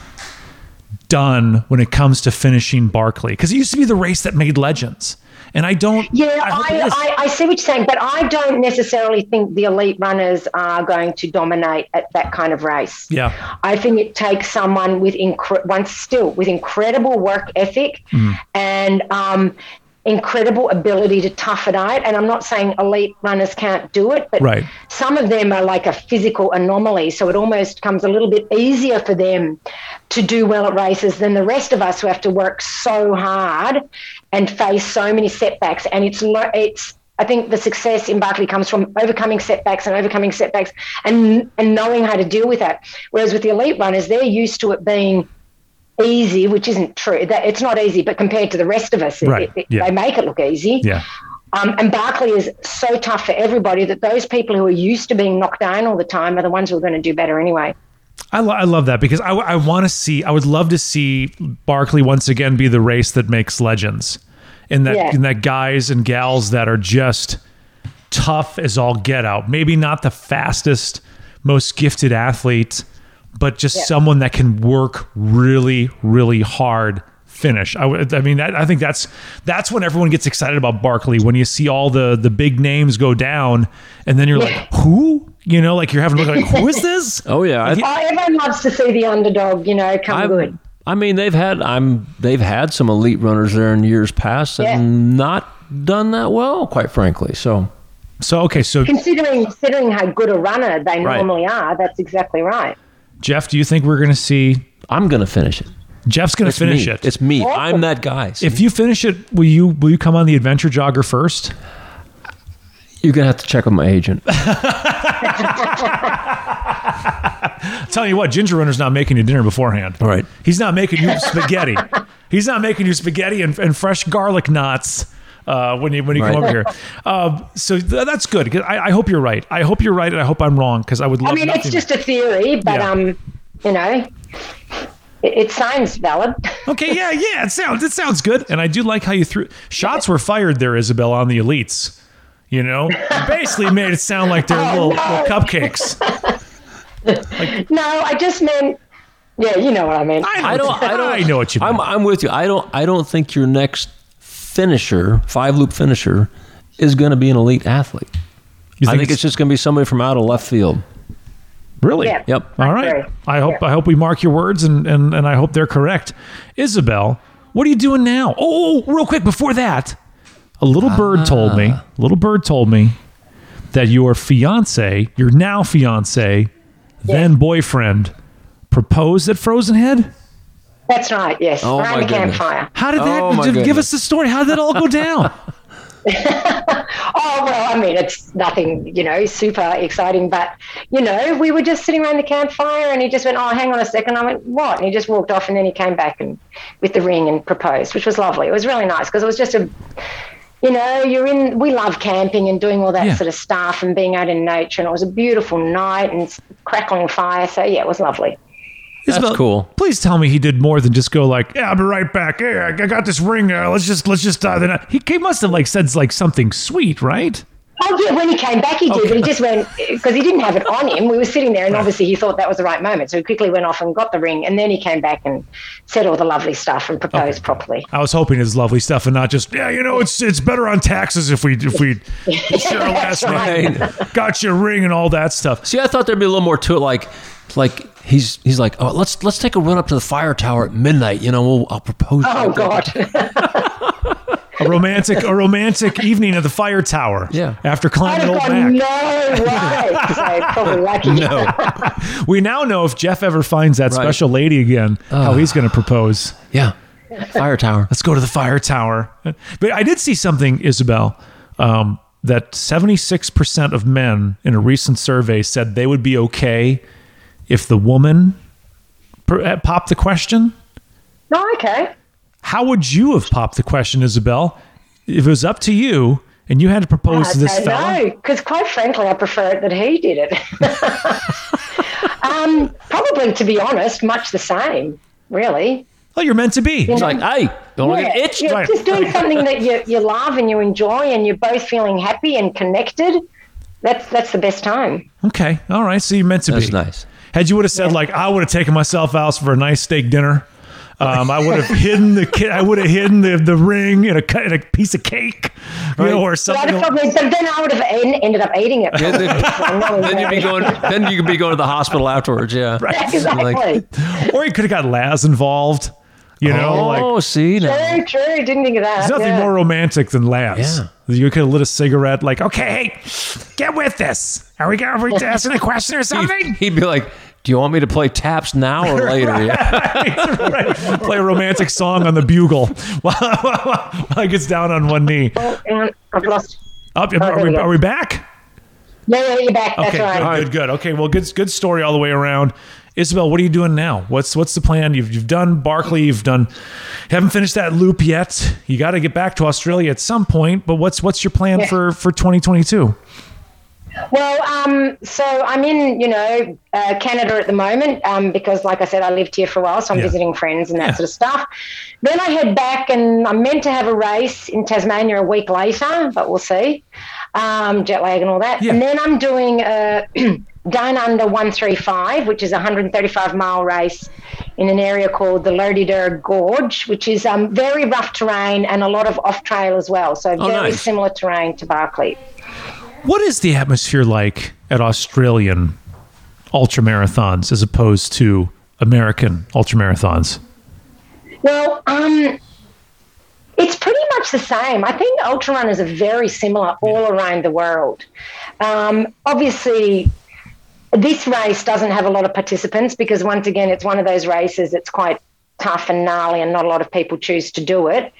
done when it comes to finishing Barkley? Because it used to be the race that made legends, and I don't. Yeah, I I. I, I see what you're saying, but I don't necessarily think the elite runners are going to dominate at that kind of race. yeah, I think it takes someone with incre- once still with incredible work ethic Mm-hmm. and um, incredible ability to tough it out. And I'm not saying elite runners can't do it, but Right. some of them are like a physical anomaly. So it almost comes a little bit easier for them to do well at races than the rest of us who have to work so hard and face so many setbacks. And it's it's I think the success in Barkley comes from overcoming setbacks and overcoming setbacks and and knowing how to deal with that. Whereas with the elite runners, they're used to it being easy, which isn't true. That it's not easy, but compared to the rest of us, Right, it- yeah. they make it look easy. yeah. Um, and Barkley is so tough for everybody that those people who are used to being knocked down all the time are the ones who are going to do better anyway. I, lo- I love that because I, I want to see. I would love to see Barkley once again be the race that makes legends, and that Yeah. and that guys and gals that are just tough as all get out. Maybe not the fastest, most gifted athlete, but just Yeah. someone that can work really, really hard. Finish. I, I mean, that, I think that's that's when everyone gets excited about Barkley when you see all the the big names go down, and then you're Yeah. like, who? You know, like you're having to look like, who is this? Oh yeah, I, Oh, everyone loves to see the underdog, you know, come I, good. I mean, they've had I'm they've had some elite runners there in years past Yeah. and not done that well, quite frankly. So So okay, so Considering considering how good a runner they Right. normally are, that's exactly right. Jeff, do you think we're going to see I'm gonna finish it. Jeff's going to It's finish me. it? It's me. I'm that guy. if you finish it, will you will you come on the adventure jogger first? You're gonna have to check with my agent. I'll tell you what, Ginger Runner's not making you dinner beforehand. All right. He's not making you spaghetti. He's not making you spaghetti and, and fresh garlic knots. Uh, when you when you come over here, uh, so th- that's good. I, I hope you're right. I hope you're right, and I hope I'm wrong because I would love. I mean, nothing it's just a theory, but Yeah. um, you know, it, it sounds valid. okay. Yeah, yeah. It sounds it sounds good, and I do like how you threw shots were fired there, Isobel, on the elites. You know, You basically made it sound like they're Oh, little, no. little cupcakes. no, I just meant, yeah, you know what I mean. I know, I don't. I don't. I know what you mean. I'm. I'm with you. I don't. I don't think your next finisher, five loop finisher, is going to be an elite athlete. You I think it's just going to be somebody from out of left field. really. Yeah. Yep. All right. agree. I hope Yeah. I hope we mark your words and, and and I hope they're correct. Isobel, what are you doing now? Oh, real quick before that, a little bird told me. Ah. A little bird told me that your fiance, your now fiance, then boyfriend, proposed at Frozen Head. That's right. Yes, Oh, around my the goodness. campfire. How did that? Oh, my give goodness. us the story. How did that all go down? Oh well, I mean, it's nothing, you know, super exciting, but you know, we were just sitting around the campfire, and he just went, "Oh, hang on a second. I went, "What?" And he just walked off, and then he came back and with the ring and proposed, which was lovely. It was really nice because it was just a, you know, you're in. We love camping and doing all that Yeah. sort of stuff and being out in nature, and it was a beautiful night and crackling fire. So yeah, it was lovely. That's Isobel, cool. Please tell me he did more than just go like, "Yeah, I'll be right back. Hey, I got this ring. Uh, let's just let's just uh, then I-" he he must have like said like something sweet, right? Oh yeah, when he came back, he did, but he just went because he didn't have it on him. We were sitting there, and obviously he thought that was the right moment, so he quickly went off and got the ring, and then he came back and said all the lovely stuff and proposed properly. I was hoping it's lovely stuff and not just yeah, you know, it's it's better on taxes if we if we share a last That's right. got your ring and all that stuff. See, I thought there'd be a little more to it. Like, like he's he's like, oh, let's let's take a run up to the fire tower at midnight. You know, we'll, I'll propose. Oh. God! A romantic a romantic evening at the fire tower. Yeah. After climbing have old gone back. no way. So probably lucky. No, We now know if Jeff ever finds that Right. special lady again, how he's going to propose. yeah, fire tower. Let's go to the fire tower. But I did see something, Isobel, um, that 76% of men in a recent survey said they would be okay if the woman per- uh, popped the question. No, okay. How would you have popped the question, Isobel, if it was up to you and you had to propose I to this don't fella? know, because quite frankly, I prefer it that he did it. um, probably, to be honest, much the same, really. Well, you're meant to be. He's like, hey, don't Yeah, get itched. yeah, right. just doing something that you, you love and you enjoy, and you're both feeling happy and connected. That's that's the best time. Okay, all right. So you're meant to That's be. nice. Had you would have said like, I would have taken myself out for a nice steak dinner. Um, I would have hidden the ki- I would have hidden the, the ring in a, cu- in a piece of cake, you know, or But, I'd something. have probably, but then I would have en- ended up eating it. Yeah, then, then you'd be going. Then you could be going to the hospital afterwards. Yeah. Exactly. Like, or you could have got Laz involved. You know, oh, like see now. True, true. Didn't think of that. there's nothing yeah. more romantic than Laz. Yeah. You could have lit a cigarette, like, okay, hey, get with this. Are we going? Are we asking a question or something? He'd be like, "Do you want me to play taps now or later?" Yeah. right. Play a romantic song on the bugle while, while he gets down on one knee. Oh, hang. I've lost. Up, there are, we oh, we, are we back? Yeah, yeah, you're back. That's Okay, right. good, good, good. Okay, well, good, good story all the way around. Isobel, what are you doing now? What's what's the plan? You've you've done Barkley, you've done, haven't finished that loop yet. You got to get back to Australia at some point. But what's what's your plan Yeah. for for 2022? Well, um, so I'm in, you know, uh, Canada at the moment um, because, like I said, I lived here for a while, so I'm Yeah. visiting friends and that Yeah. sort of stuff. Then I head back, and I'm meant to have a race in Tasmania a week later, but we'll see. Um, jet lag and all that. Yeah. And then I'm doing a Down Under 135, which is a 135 mile race in an area called the Lerderderg Gorge, which is um, very rough terrain and a lot of off trail as well. So very nice. similar terrain to Barkley. What is the atmosphere like at Australian ultra marathons as opposed to American ultra marathons? Well, um, it's pretty much the same. I think ultra runners are very similar all around the world. Um, obviously, this race doesn't have a lot of participants because, once again, it's one of those races that's quite tough and gnarly, and not a lot of people choose to do it.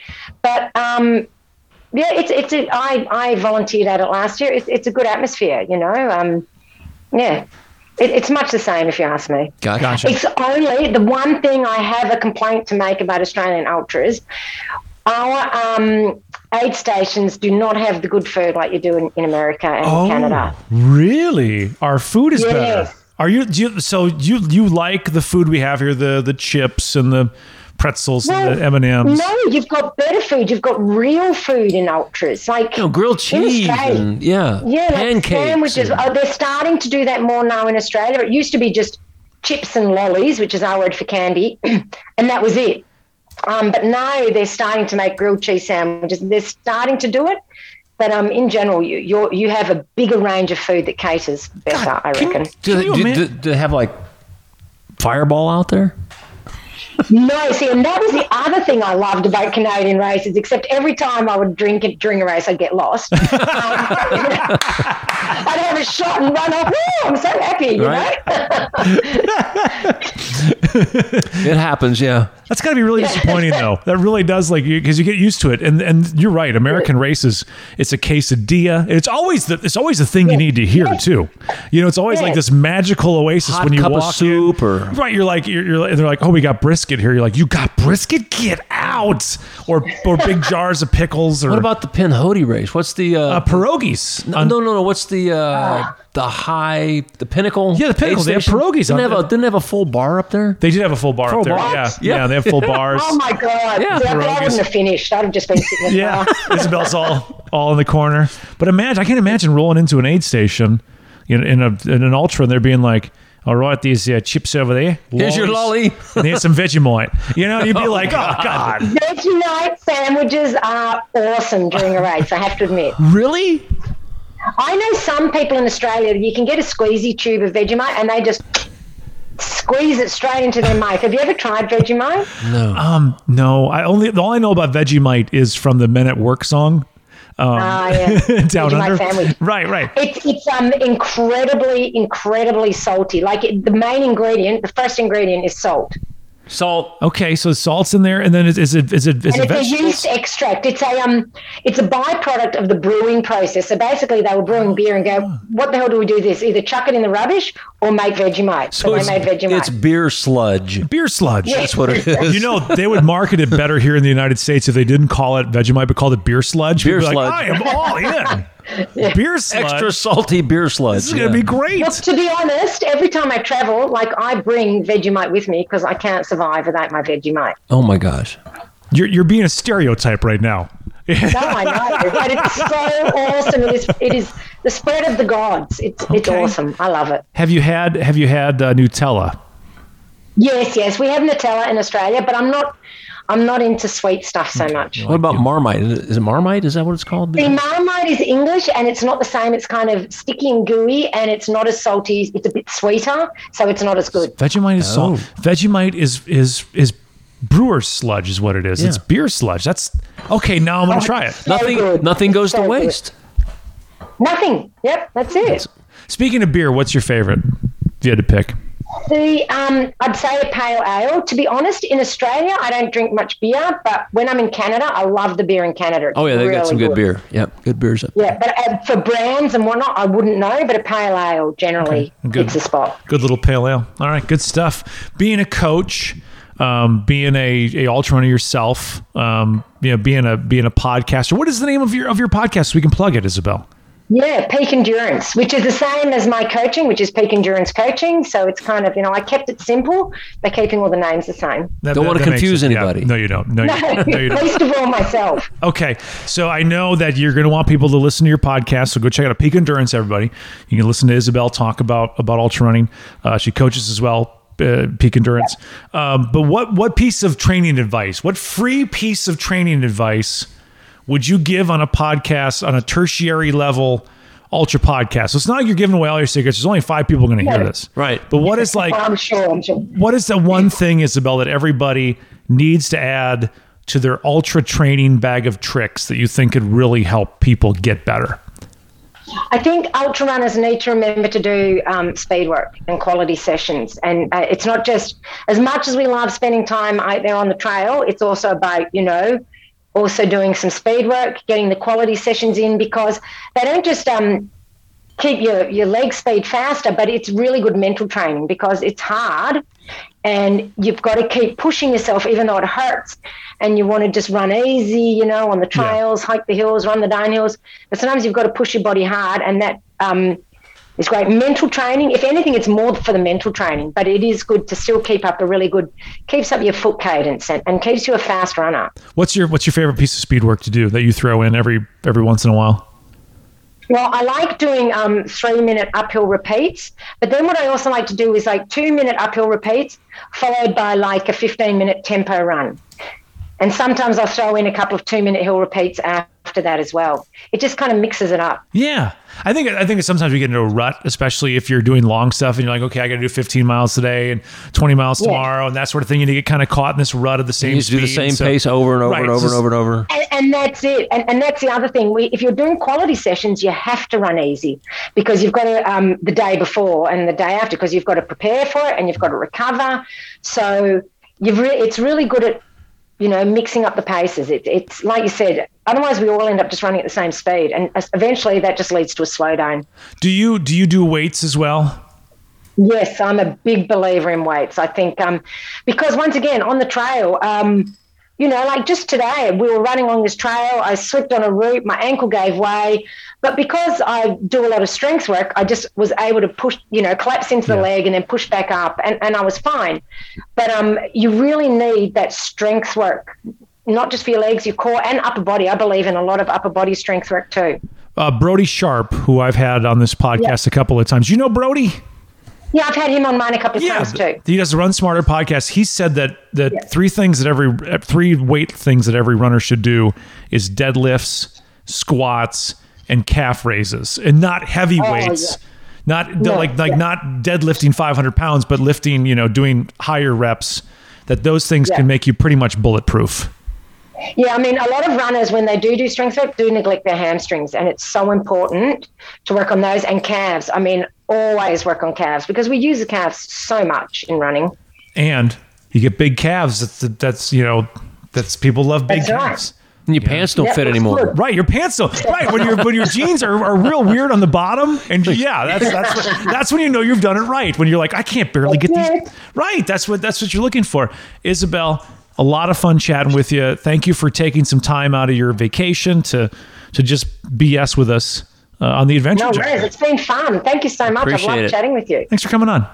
But um, yeah, it's it's a, I I volunteered at it last year. It's it's a good atmosphere, you know. Um, yeah, it, it's much the same if you ask me. Gotcha. Gotcha. It's only the one thing I have a complaint to make about Australian ultras. Our um, aid stations do not have the good food like you do in, in America and Canada. really? Our food is Yes. better. Are you, do you? So you you like the food we have here? The the chips and the pretzels and the M and M's. no, you've got better food. You've got real food in ultras, like You know, grilled cheese and yeah, Yeah, like pancakes. sandwiches. and- Oh, they're starting to do that more now in Australia. It used to be just chips and lollies, which is our word for candy, and that was it. Um, but now they're starting to make grilled cheese sandwiches. They're starting to do it. But um, in general, you you you have a bigger range of food that caters better, I can- reckon. do, they, you do, ima- do- do they have like Fireball out there? No, see, and that was the other thing I loved about Canadian races. Except every time I would drink it during a race, I'd get lost. Um, I'd have a shot and run off. Woo, I'm so happy, you Right. know. It happens, yeah. That's got to be really disappointing, though. That really does, like, because you get used to it, and and you're right. American races, it's a quesadilla. It's always the it's always the thing you need to hear too. You know, it's always like this magical oasis Hot when you cup of walk soup in. or- right. You're like you're, you're they're like, oh, we got brisket here. You're like, you got brisket? Get out! Or or big jars of pickles or What about the Pinhoti race? What's the uh, uh, pierogies? no, no, no, no. What's the uh, the high the pinnacle? Yeah, the Pinnacle. They have pierogies Didn't have, a, didn't have a full bar up there. They did have a full bar Full up there. bar? Yeah, Yeah. yeah, they have full bars. Oh my god! Yeah, See, I wouldn't have finished. I'd have just been sitting in yeah. Isobel's all all in the corner. But imagine, I can't imagine rolling into an aid station in, in, a, in an ultra and they're being like, all right, these uh, chips over there. Here's your lolly. And here's some Vegemite. You know, you'd be like, oh, God. Vegemite sandwiches are awesome during a race, I have to admit. Really? I know some people in Australia, you can get a squeezy tube of Vegemite and they just squeeze it straight into their mouth. Have you ever tried Vegemite? No. Um, no, I only all I know about Vegemite is from the Men at Work song. Um, Ah, yeah. down under. Right, right. It's it's um incredibly incredibly salty. Like it, the main ingredient, the first ingredient is salt, Salt. Okay, so salt's in there, and then is, is it is it is and it it's a yeast extract. It's a um it's a byproduct of the brewing process. So basically, they were brewing beer and go, what the hell do we do this? Either chuck it in the rubbish or make Vegemite. So, it's, they made Vegemite. it's beer sludge. Beer sludge. That's what it is. You know, they would market it better here in the United States if they didn't call it Vegemite, but called it beer sludge. Beer People would be like, sludge. I am all in. Beer sludge. Extra salty beer sludge. This is going to be great. Look, to be honest, every time I travel, like I bring Vegemite with me because I can't survive without my Vegemite. Oh my gosh. You're, you're being a stereotype right now. No, I know, but it's so awesome. It is, it is the spread of the gods. It's, it's awesome. I love it. Have you had Have you had uh, Nutella? Yes, yes, we have Nutella in Australia, but I'm not, I'm not into sweet stuff so much. What about Marmite? Is it Marmite? Is that what it's called? The Marmite is English, and it's not the same. It's kind of sticky and gooey, and it's not as salty. It's a bit sweeter, so it's not as good. Vegemite is salt. Oh. Vegemite is is is brewer's sludge is what it is. It's beer sludge. That's okay. Now I'm gonna oh, try it. So Nothing. good. Nothing goes So to good. waste. Nothing. Yep, that's it. Speaking of beer, what's your favorite? If you had to pick, The um, I'd say a pale ale. To be honest, in Australia, I don't drink much beer, but when I'm in Canada, I love the beer in Canada. It's Oh yeah, they got some good, beer. Yep, good beers up. Yeah, but uh, for brands and whatnot, I wouldn't know. But a pale ale generally good. hits a spot. good little pale ale. All right, good stuff. Being a coach, um, being a, a ultra runner yourself, um, you know, being a being a podcaster. What is the name of your of your podcast so we can plug it, Isobel? Yeah, peak endurance, which is the same as my coaching, which is peak endurance coaching. So it's kind of you know I kept it simple by keeping all the names the same. That- Don't that- wanna that makes confuse it- yeah. anybody. no, you don't. No, you, no, you don't. Least of all myself. Okay, so I know that you're going to want people to listen to your podcast. So go check out Peak Endurance, everybody. You can listen to Isobel talk about about ultra running. Uh, she coaches as well, uh, Peak Endurance. Um, but what what piece of training advice? What free piece of training advice would you give on a podcast on a tertiary level? Ultra podcast. So it's not like you're giving away all your secrets. There's only five people going to hear this. Right. But what is like I'm sure. I'm sure. what is the one thing, Isobel, that everybody needs to add to their ultra training bag of tricks that you think could really help people get better? I think ultra runners need to remember to do um, speed work and quality sessions. And uh, it's not just as much as we love spending time out there on the trail, it's also about, you know, also doing some speed work, getting the quality sessions in because they don't just um, keep your, your leg speed faster, but it's really good mental training because it's hard and you've got to keep pushing yourself even though it hurts and you want to just run easy you know on the trails hike the hills run the downhills but sometimes you've got to push your body hard and that um, is great mental training if anything it's more for the mental training but it is good to still keep up a really good keeps up your foot cadence and, and keeps you a fast runner What's your What's your favorite piece of speed work to do that you throw in every every once in a while? Well, I like doing um, three minute uphill repeats, but then what I also like to do is like two minute uphill repeats followed by like a 15 minute tempo run. And sometimes I'll throw in a couple of two minute hill repeats after that as well. It just kind of mixes it up. Yeah, I think I think sometimes we get into a rut, especially if you're doing long stuff and you're like, okay, I got to do 15 miles today and 20 miles tomorrow and that sort of thing. And you get kind of caught in this rut of the same. You just do the same So- pace over and over Right, and it's over and over and over. And, and that's it. And, and that's the other thing. We, if you're doing quality sessions, you have to run easy because you've got to, um, the day before and the day after, because you've got to prepare for it and you've got to recover. So you've re- it's really good at, you know, mixing up the paces. It, it's like you said, otherwise we all end up just running at the same speed. And eventually that just leads to a slowdown. Do you Do you do weights as well? Yes, I'm a big believer in weights. I think um, because once again on the trail, um, you know, like just today we were running along this trail. I slipped on a root, my ankle gave way, but because I do a lot of strength work, I just was able to push, you know, collapse into the Yeah. leg and then push back up, and, and I was fine. But um, you really need that strength work not just for your legs, your core, and upper body. I believe in a lot of upper body strength work too. Uh, Brodie Sharp, who I've had on this podcast a couple of times. You know Brodie? Yeah, I've had him on mine a couple of times too. He does the Run Smarter podcast. He said that that three things that every three weight things that every runner should do is deadlifts, squats, and calf raises, and not heavy Oh, weights. yeah. Not No, like like yeah. not deadlifting 500 pounds, but lifting, you know, doing higher reps. That those things Yeah. can make you pretty much bulletproof. Yeah, I mean, a lot of runners, when they do do strength work, do neglect their hamstrings, and it's so important to work on those and calves. I mean, always work on calves because we use the calves so much in running. And you get big calves. That's that's you know that's people love big That's right. Calves. And your pants don't Yeah, fit anymore. good. Right, your pants don't. Right, when your when your jeans are, are real weird on the bottom, and yeah, that's that's what- that's when you know you've done it right. When you're like, I can't barely get these. Right, that's what that's what you're looking for. Isobel, a lot of fun chatting with you. Thank you for taking some time out of your vacation to to just BS with us uh, on the adventure. No Jog. worries, it's been fun. Thank you so much. Appreciate I've loved it. chatting with you. Thanks for coming on.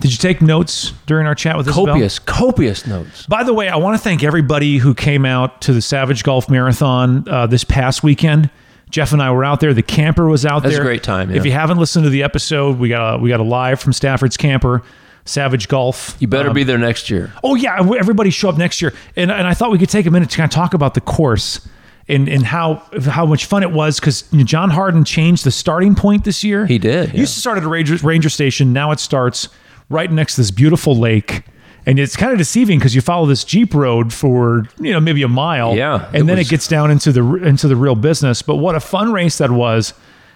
Did you take notes during our chat with Isobel? Copious, copious notes. By the way, I want to thank everybody who came out to the Savage Gulf Marathon uh, this past weekend. Jeff and I were out there. The camper was out there. That's a great time, If you haven't listened to the episode, we got a, we got a live from Stafford's camper, Savage Gulf. You better Um, be there next year. Oh yeah, everybody show up next year. And and I thought we could take a minute to kind of talk about the course and and how how much fun it was because John Harden changed the starting point this year. He did, yeah. Used to start at a ranger, ranger station. Now it starts right next to this beautiful lake. And it's kind of deceiving because you follow this jeep road for you know maybe a mile, Yeah, and it then was- it gets down into the into the real business. But what a fun race that was!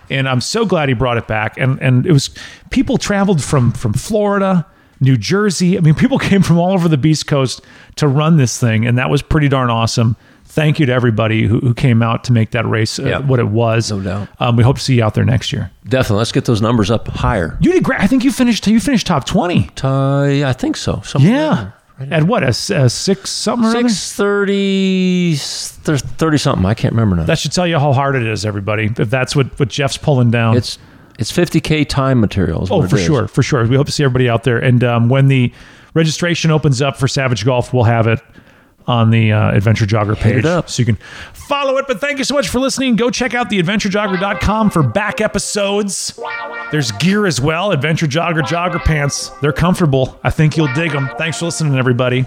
And I'm so glad he brought it back. And and it was people traveled from from Florida, New Jersey. I mean, people came from all over the Beast Coast to run this thing, and that was pretty darn awesome. Thank you to everybody who, who came out to make that race uh, Yeah. what it was. No doubt. Um, we hope to see you out there next year. Definitely. Let's get those numbers up higher. You did great. I think you finished. You finished top twenty. Uh, yeah, I think so. Yeah. At what a, a six something? Six thirty, thirty something. I can't remember now. That should tell you how hard it is, everybody. If that's what what Jeff's pulling down. it's it's fifty k time materials. Oh, for sure, for sure. We hope to see everybody out there. And um, when the registration opens up for Savage Gulf, we'll have it on the uh, Adventure Jogger page, up. so you can follow it. But thank you so much for listening. Go check out the AdventureJogger.com for back episodes. There's gear as well. Adventure Jogger jogger pants. They're comfortable. I think you'll dig them. Thanks for listening, everybody.